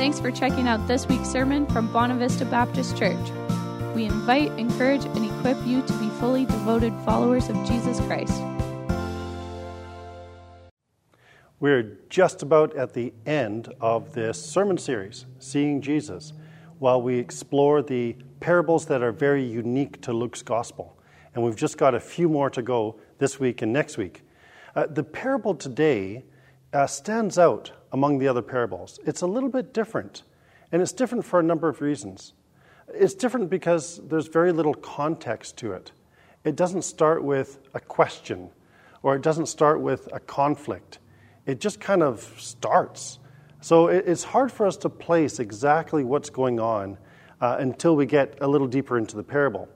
Thanks for checking out this week's sermon from Bonavista Baptist Church. We invite, encourage, and equip you to be fully devoted followers of Jesus Christ. We're just about at the end of this sermon series, Seeing Jesus, while we explore the parables that are very unique to Luke's gospel. And we've just got a few more to go this week and next week. Uh, the parable today uh, stands out among the other parables. It's a little bit different, and it's different for a number of reasons. It's different because there's very little context to it. It doesn't start with a question, or it doesn't start with a conflict. It just kind of starts. So it's hard for us to place exactly what's going on uh, until we get a little deeper into the parable.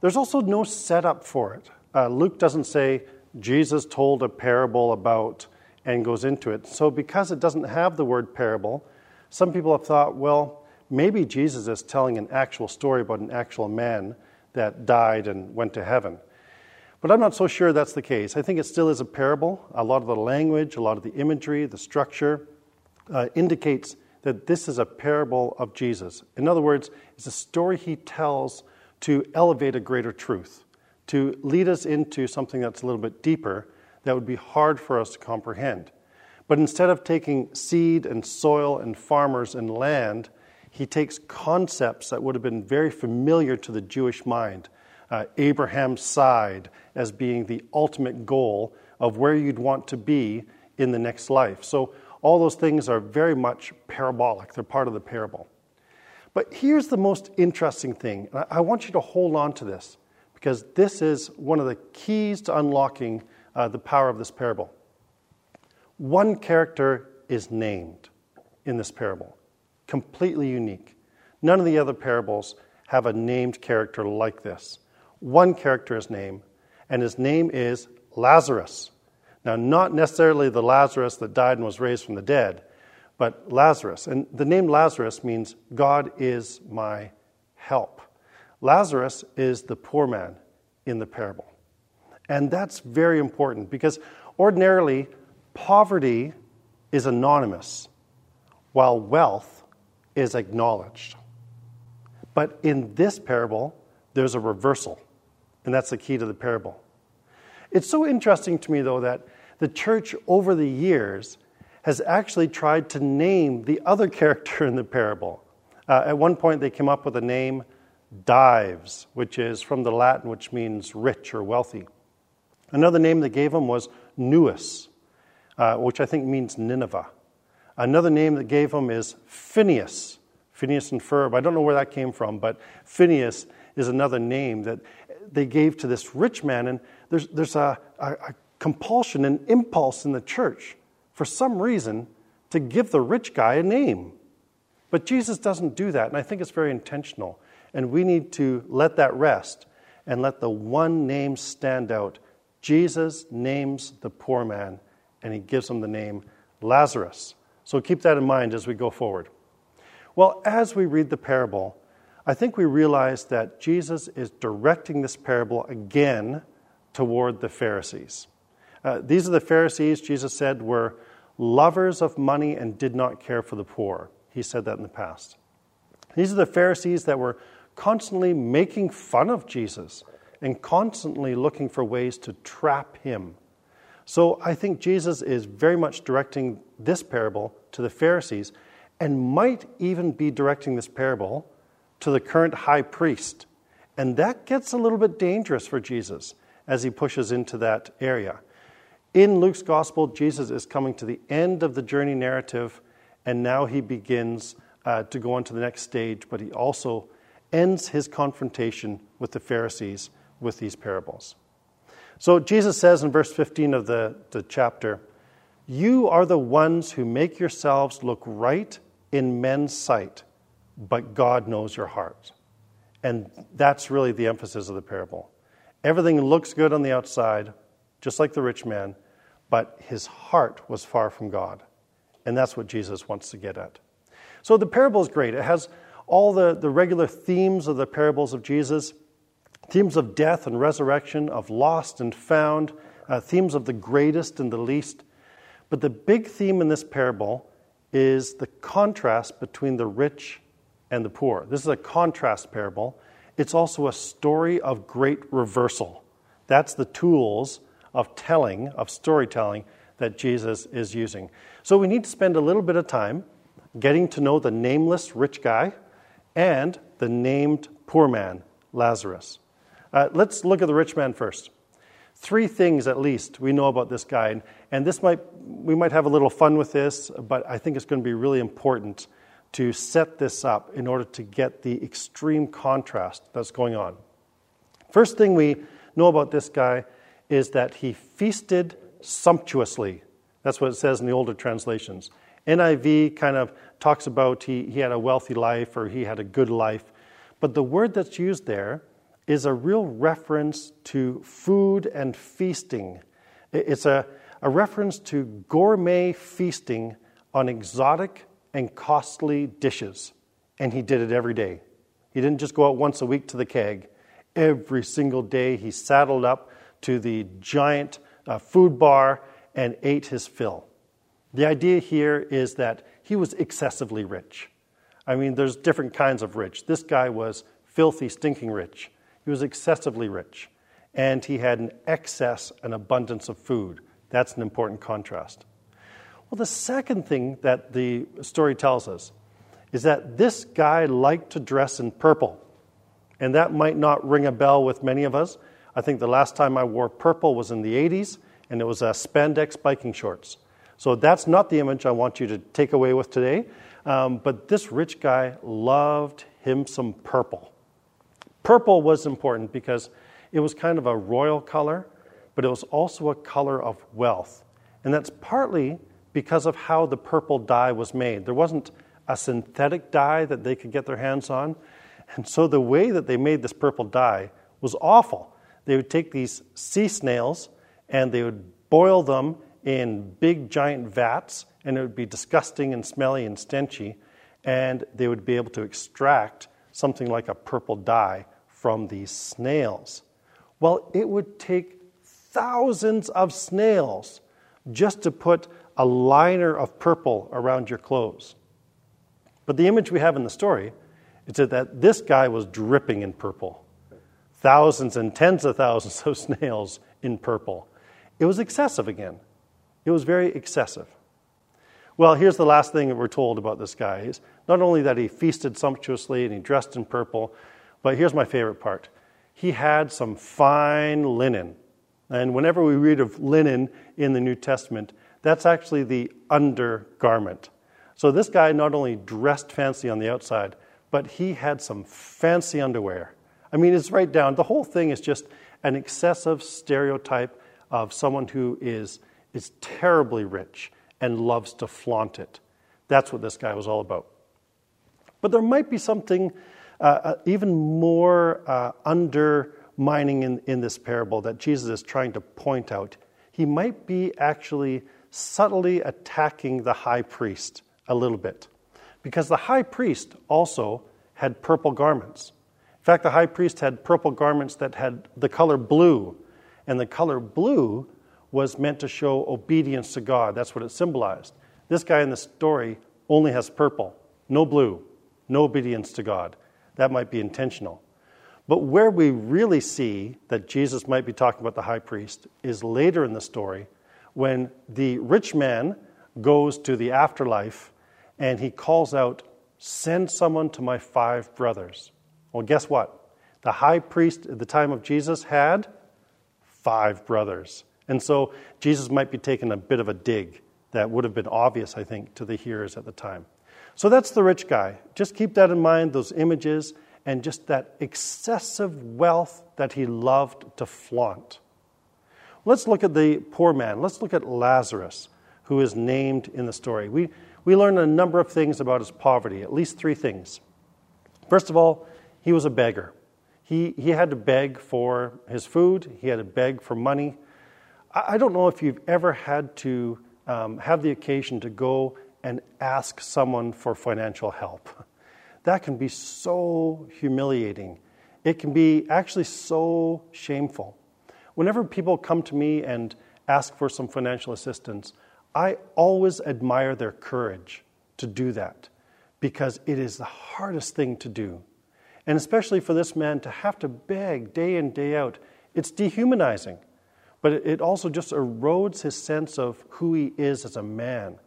There's also no setup for it. Uh, Luke doesn't say Jesus told a parable about and goes into it. So, because it doesn't have the word parable, some people have thought, well, maybe Jesus is telling an actual story about an actual man that died and went to heaven. But I'm not so sure that's the case. I think it still is a parable. A lot of the language, a lot of the imagery, the structure uh, indicates that this is a parable of Jesus. In other words, it's a story he tells to elevate a greater truth, to lead us into something that's a little bit deeper that would be hard for us to comprehend. But instead of taking seed and soil and farmers and land, he takes concepts that would have been very familiar to the Jewish mind. Uh, Abraham's side as being the ultimate goal of where you'd want to be in the next life. So, all those things are very much parabolic, they're part of the parable. But here's the most interesting thing. I want you to hold on to this because this is one of the keys to unlocking uh, the power of this parable. One character is named in this parable, completely unique. None of the other parables have a named character like this. One character is named, and his name is Lazarus. Now, not necessarily the Lazarus that died and was raised from the dead, but Lazarus. And the name Lazarus means God is my help. Lazarus is the poor man in the parable. And that's very important because ordinarily, poverty is anonymous, while wealth is acknowledged. But in this parable, there's a reversal, and that's the key to the parable. It's so interesting to me, though, that the church over the years has actually tried to name the other character in the parable. Uh, at one point, they came up with a name, Dives, which is from the Latin, which means rich or wealthy. Another name they gave him was Nuus, uh, which I think means Nineveh. Another name that gave him is Phineas, Phineas and Ferb. I don't know where that came from, but Phineas is another name that they gave to this rich man. And there's, there's a, a, a compulsion, an impulse in the church, for some reason, to give the rich guy a name. But Jesus doesn't do that, and I think it's very intentional. And we need to let that rest and let the one name stand out Jesus names the poor man and he gives him the name Lazarus. So keep that in mind as we go forward. Well, as we read the parable, I think we realize that Jesus is directing this parable again toward the Pharisees. Uh, these are the Pharisees, Jesus said, were lovers of money and did not care for the poor. He said that in the past. These are the Pharisees that were constantly making fun of Jesus and constantly looking for ways to trap him. So I think Jesus is very much directing this parable to the Pharisees and might even be directing this parable to the current high priest. And that gets a little bit dangerous for Jesus as he pushes into that area. In Luke's gospel, Jesus is coming to the end of the journey narrative, and now he begins uh, to go on to the next stage, but he also ends his confrontation with the Pharisees with these parables. So Jesus says in verse 15 of the, the chapter, You are the ones who make yourselves look right in men's sight, but God knows your heart. And that's really the emphasis of the parable. Everything looks good on the outside, just like the rich man, but his heart was far from God. And that's what Jesus wants to get at. So the parable is great. It has all the, the regular themes of the parables of Jesus themes of death and resurrection, of lost and found, uh, themes of the greatest and the least. But the big theme in this parable is the contrast between the rich and the poor. This is a contrast parable. It's also a story of great reversal. That's the tools of telling, of storytelling, that Jesus is using. So we need to spend a little bit of time getting to know the nameless rich guy and the named poor man, Lazarus. Uh, let's look at the rich man first. Three things at least we know about this guy, and this might we might have a little fun with this, but I think it's going to be really important to set this up in order to get the extreme contrast that's going on. First thing we know about this guy is that he feasted sumptuously. That's what it says in the older translations. NIV kind of talks about he, he had a wealthy life or he had a good life. But the word that's used there is a real reference to food and feasting. It's a, a reference to gourmet feasting on exotic and costly dishes. And he did it every day. He didn't just go out once a week to the keg. Every single day he saddled up to the giant uh, food bar and ate his fill. The idea here is that he was excessively rich. I mean, there's different kinds of rich. This guy was filthy, stinking rich. He was excessively rich. And he had an excess, an abundance of food. That's an important contrast. Well, the second thing that the story tells us is that this guy liked to dress in purple. And that might not ring a bell with many of us. I think the last time I wore purple was in the 80s, and it was a spandex biking shorts. So that's not the image I want you to take away with today. Um, but this rich guy loved him some purple. Purple was important because it was kind of a royal color, but it was also a color of wealth. And that's partly because of how the purple dye was made. There wasn't a synthetic dye that they could get their hands on. And so the way that they made this purple dye was awful. They would take these sea snails and they would boil them in big giant vats, and it would be disgusting and smelly and stenchy, and they would be able to extract something like a purple dye from these snails. Well, it would take thousands of snails just to put a liner of purple around your clothes. But the image we have in the story is that this guy was dripping in purple. Thousands and tens of thousands of snails in purple. It was excessive again. It was very excessive. Well, here's the last thing that we're told about this guy. Is not only that he feasted sumptuously and he dressed in purple, but here's my favorite part. He had some fine linen. And whenever we read of linen in the New Testament, that's actually the undergarment. So this guy not only dressed fancy on the outside, but he had some fancy underwear. I mean, it's right down. The whole thing is just an excessive stereotype of someone who is, is terribly rich and loves to flaunt it. That's what this guy was all about. But there might be something uh, even more uh, undermining in, in this parable that Jesus is trying to point out. He might be actually subtly attacking the high priest a little bit. Because the high priest also had purple garments. In fact, the high priest had purple garments that had the color blue. And the color blue was meant to show obedience to God. That's what it symbolized. This guy in the story only has purple, no blue, no obedience to God. That might be intentional. But where we really see that Jesus might be talking about the high priest is later in the story when the rich man goes to the afterlife and he calls out, Send someone to my five brothers. Well, guess what? The high priest at the time of Jesus had five brothers. And so Jesus might be taking a bit of a dig that would have been obvious, I think, to the hearers at the time. So that's the rich guy. Just keep that in mind, those images, and just that excessive wealth that he loved to flaunt. Let's look at the poor man. Let's look at Lazarus, who is named in the story. We, we learn a number of things about his poverty, at least three things. First of all, he was a beggar. He, he had to beg for his food, he had to beg for money. I, I don't know if you've ever had to um, have the occasion to go and ask someone for financial help. That can be so humiliating. It can be actually so shameful. Whenever people come to me and ask for some financial assistance, I always admire their courage to do that because it is the hardest thing to do. And especially for this man to have to beg day in, day out, it's dehumanizing. But it also just erodes his sense of who he is as a man.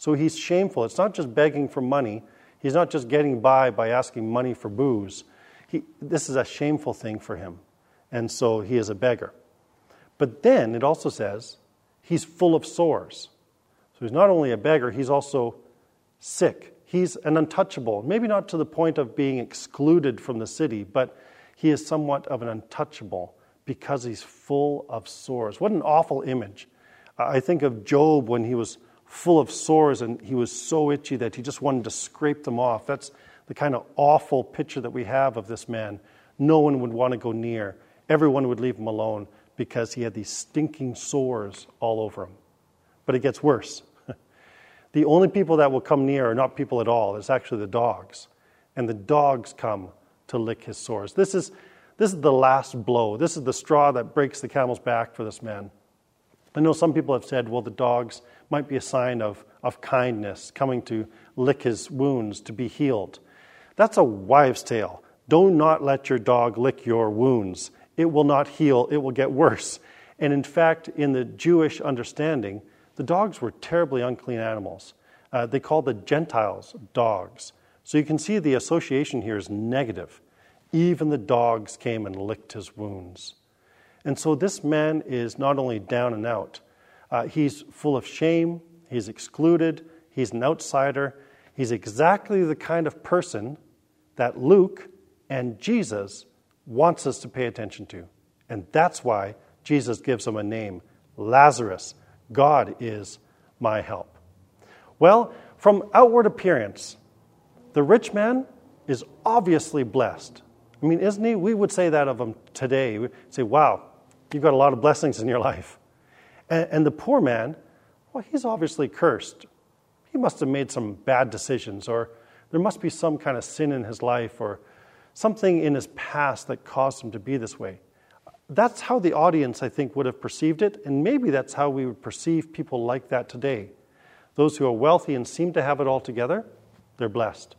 So he's shameful. It's not just begging for money, he's not just getting by by asking money for booze. He, this is a shameful thing for him. And so he is a beggar. But then it also says he's full of sores. So he's not only a beggar, he's also sick. He's an untouchable, maybe not to the point of being excluded from the city, but he is somewhat of an untouchable because he's full of sores. What an awful image. I think of Job when he was full of sores and he was so itchy that he just wanted to scrape them off. That's the kind of awful picture that we have of this man. No one would want to go near, everyone would leave him alone because he had these stinking sores all over him. But it gets worse. the only people that will come near are not people at all, it's actually the dogs. And the dogs come to lick his sores. This is this is the last blow. This is the straw that breaks the camel's back for this man. I know some people have said, well, the dogs might be a sign of, of kindness, coming to lick his wounds to be healed. That's a wives' tale. Do not let your dog lick your wounds. It will not heal, it will get worse. And in fact, in the Jewish understanding, the dogs were terribly unclean animals. Uh, they called the Gentiles dogs. So you can see the association here is negative. Even the dogs came and licked his wounds. And so this man is not only down and out, uh, he's full of shame, he's excluded, he's an outsider. He's exactly the kind of person that Luke and Jesus wants us to pay attention to. And that's why Jesus gives him a name Lazarus. God is my help. Well, from outward appearance, the rich man is obviously blessed. I mean, isn't he? We would say that of him today. We say, wow, you've got a lot of blessings in your life. And, and the poor man, well, he's obviously cursed. He must have made some bad decisions, or there must be some kind of sin in his life, or something in his past that caused him to be this way. That's how the audience, I think, would have perceived it, and maybe that's how we would perceive people like that today. Those who are wealthy and seem to have it all together, they're blessed.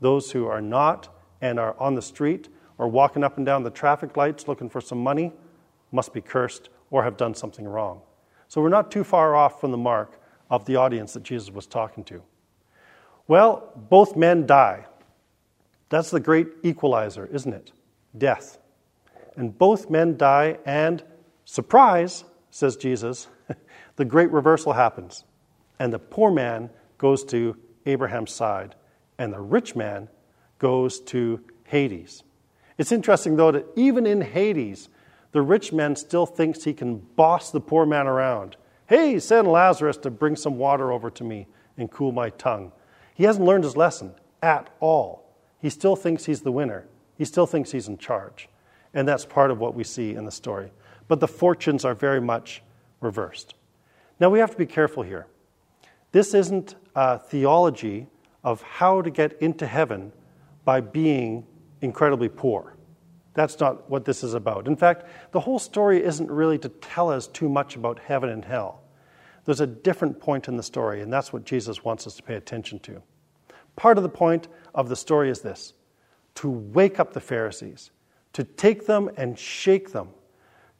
Those who are not and are on the street or walking up and down the traffic lights looking for some money must be cursed or have done something wrong. So we're not too far off from the mark of the audience that Jesus was talking to. Well, both men die. That's the great equalizer, isn't it? Death. And both men die, and surprise, says Jesus, the great reversal happens. And the poor man goes to Abraham's side, and the rich man goes to Hades. It's interesting, though, that even in Hades, the rich man still thinks he can boss the poor man around. Hey, send Lazarus to bring some water over to me and cool my tongue. He hasn't learned his lesson at all. He still thinks he's the winner, he still thinks he's in charge. And that's part of what we see in the story. But the fortunes are very much reversed. Now, we have to be careful here. This isn't a theology of how to get into heaven by being incredibly poor. That's not what this is about. In fact, the whole story isn't really to tell us too much about heaven and hell. There's a different point in the story, and that's what Jesus wants us to pay attention to. Part of the point of the story is this to wake up the Pharisees, to take them and shake them,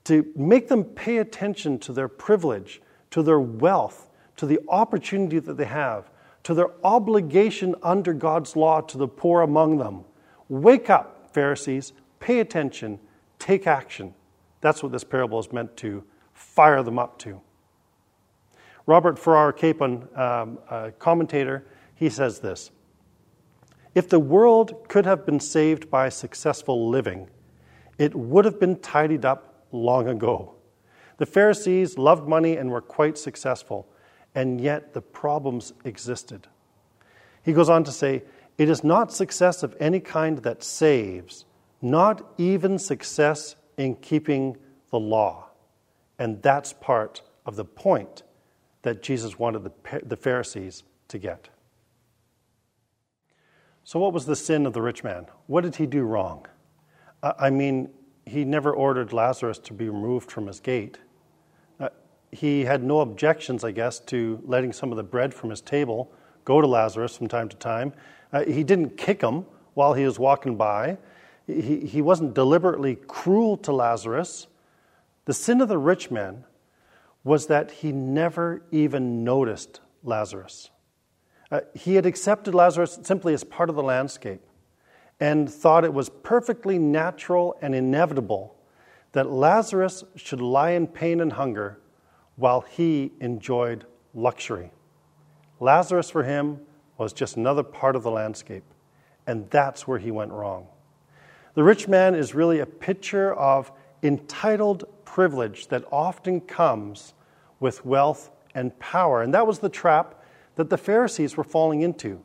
to make them pay attention to their privilege, to their wealth, to the opportunity that they have, to their obligation under God's law to the poor among them Wake up, Pharisees, pay attention, take action. That's what this parable is meant to fire them up to. Robert Farrar Capon, um, a commentator, he says this If the world could have been saved by successful living, it would have been tidied up long ago. The Pharisees loved money and were quite successful, and yet the problems existed. He goes on to say, it is not success of any kind that saves, not even success in keeping the law. And that's part of the point that Jesus wanted the, Pharisees to get. So, what was the sin of the rich man? What did he do wrong? I mean, he never ordered Lazarus to be removed from his gate. Uh, he had no objections, I guess, to letting some of the bread from his table go to Lazarus from time to time. Uh, he didn't kick him while he was walking by. He, he wasn't deliberately cruel to Lazarus. The sin of the rich man was that he never even noticed Lazarus. Uh, he had accepted Lazarus simply as part of the landscape and thought it was perfectly natural and inevitable that Lazarus should lie in pain and hunger while he enjoyed luxury. Lazarus, for him, was just another part of the landscape, and that's where he went wrong. The rich man is really a picture of entitled privilege that often comes with wealth and power. And that was the trap that the Pharisees were falling into.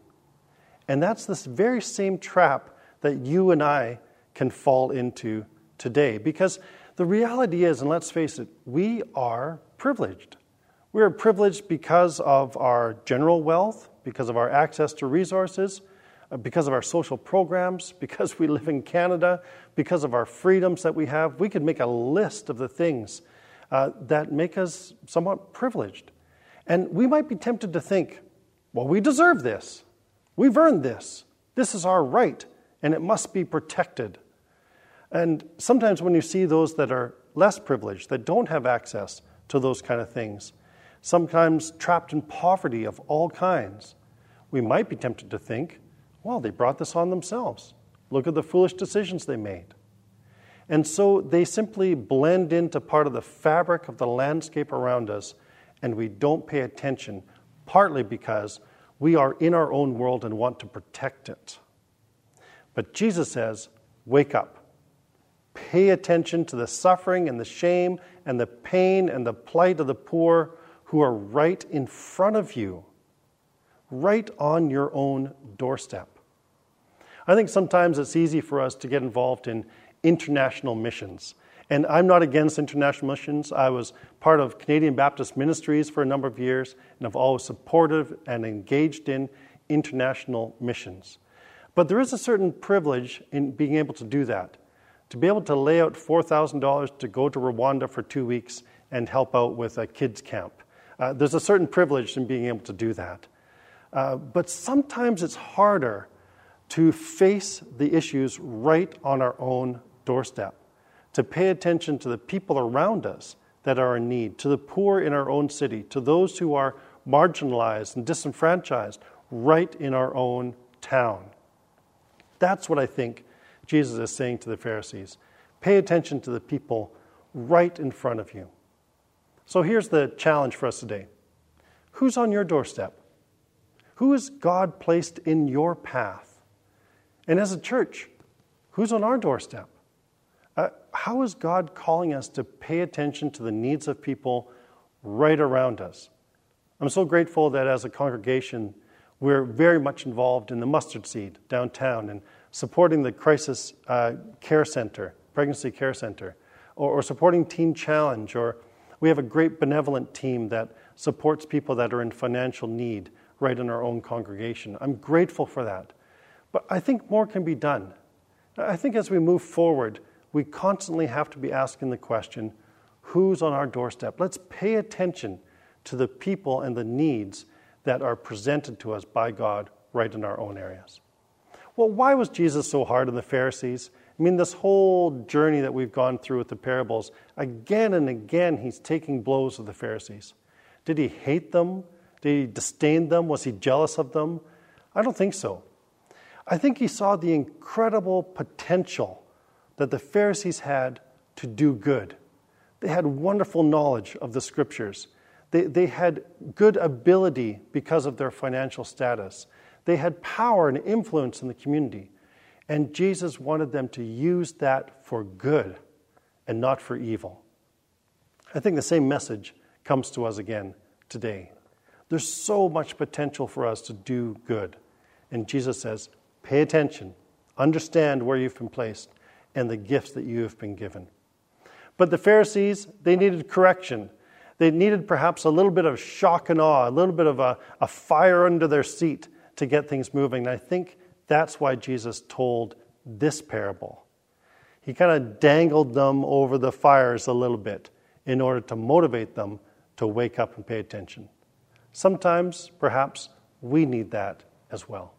And that's this very same trap that you and I can fall into today. Because the reality is, and let's face it, we are privileged. We are privileged because of our general wealth, because of our access to resources, because of our social programs, because we live in Canada, because of our freedoms that we have. We could make a list of the things uh, that make us somewhat privileged. And we might be tempted to think, well, we deserve this. We've earned this. This is our right, and it must be protected. And sometimes when you see those that are less privileged, that don't have access to those kind of things, sometimes trapped in poverty of all kinds, we might be tempted to think, well, they brought this on themselves. Look at the foolish decisions they made. And so they simply blend into part of the fabric of the landscape around us, and we don't pay attention, partly because we are in our own world and want to protect it. But Jesus says, Wake up. Pay attention to the suffering and the shame and the pain and the plight of the poor who are right in front of you, right on your own doorstep. I think sometimes it's easy for us to get involved in international missions. And I'm not against international missions. I was part of Canadian Baptist Ministries for a number of years, and I've always supported and engaged in international missions. But there is a certain privilege in being able to do that. To be able to lay out $4,000 to go to Rwanda for two weeks and help out with a kids' camp. Uh, there's a certain privilege in being able to do that. Uh, but sometimes it's harder to face the issues right on our own doorstep, to pay attention to the people around us that are in need, to the poor in our own city, to those who are marginalized and disenfranchised right in our own town. That's what I think Jesus is saying to the Pharisees. Pay attention to the people right in front of you. So here's the challenge for us today Who's on your doorstep? Who has God placed in your path? And as a church, who's on our doorstep? Uh, how is God calling us to pay attention to the needs of people right around us? I'm so grateful that as a congregation, we're very much involved in the mustard seed downtown and supporting the crisis uh, care center, pregnancy care center, or, or supporting Teen Challenge, or we have a great benevolent team that supports people that are in financial need right in our own congregation. I'm grateful for that. But I think more can be done. I think as we move forward, we constantly have to be asking the question who's on our doorstep? Let's pay attention to the people and the needs that are presented to us by God right in our own areas. Well, why was Jesus so hard on the Pharisees? I mean, this whole journey that we've gone through with the parables, again and again, he's taking blows with the Pharisees. Did he hate them? Did he disdain them? Was he jealous of them? I don't think so. I think he saw the incredible potential that the Pharisees had to do good. They had wonderful knowledge of the scriptures. They, they had good ability because of their financial status. They had power and influence in the community. And Jesus wanted them to use that for good and not for evil. I think the same message comes to us again today. There's so much potential for us to do good. And Jesus says, Pay attention, understand where you've been placed, and the gifts that you have been given. But the Pharisees, they needed correction. They needed perhaps a little bit of shock and awe, a little bit of a, a fire under their seat to get things moving. And I think that's why Jesus told this parable. He kind of dangled them over the fires a little bit in order to motivate them to wake up and pay attention. Sometimes, perhaps, We need that as well.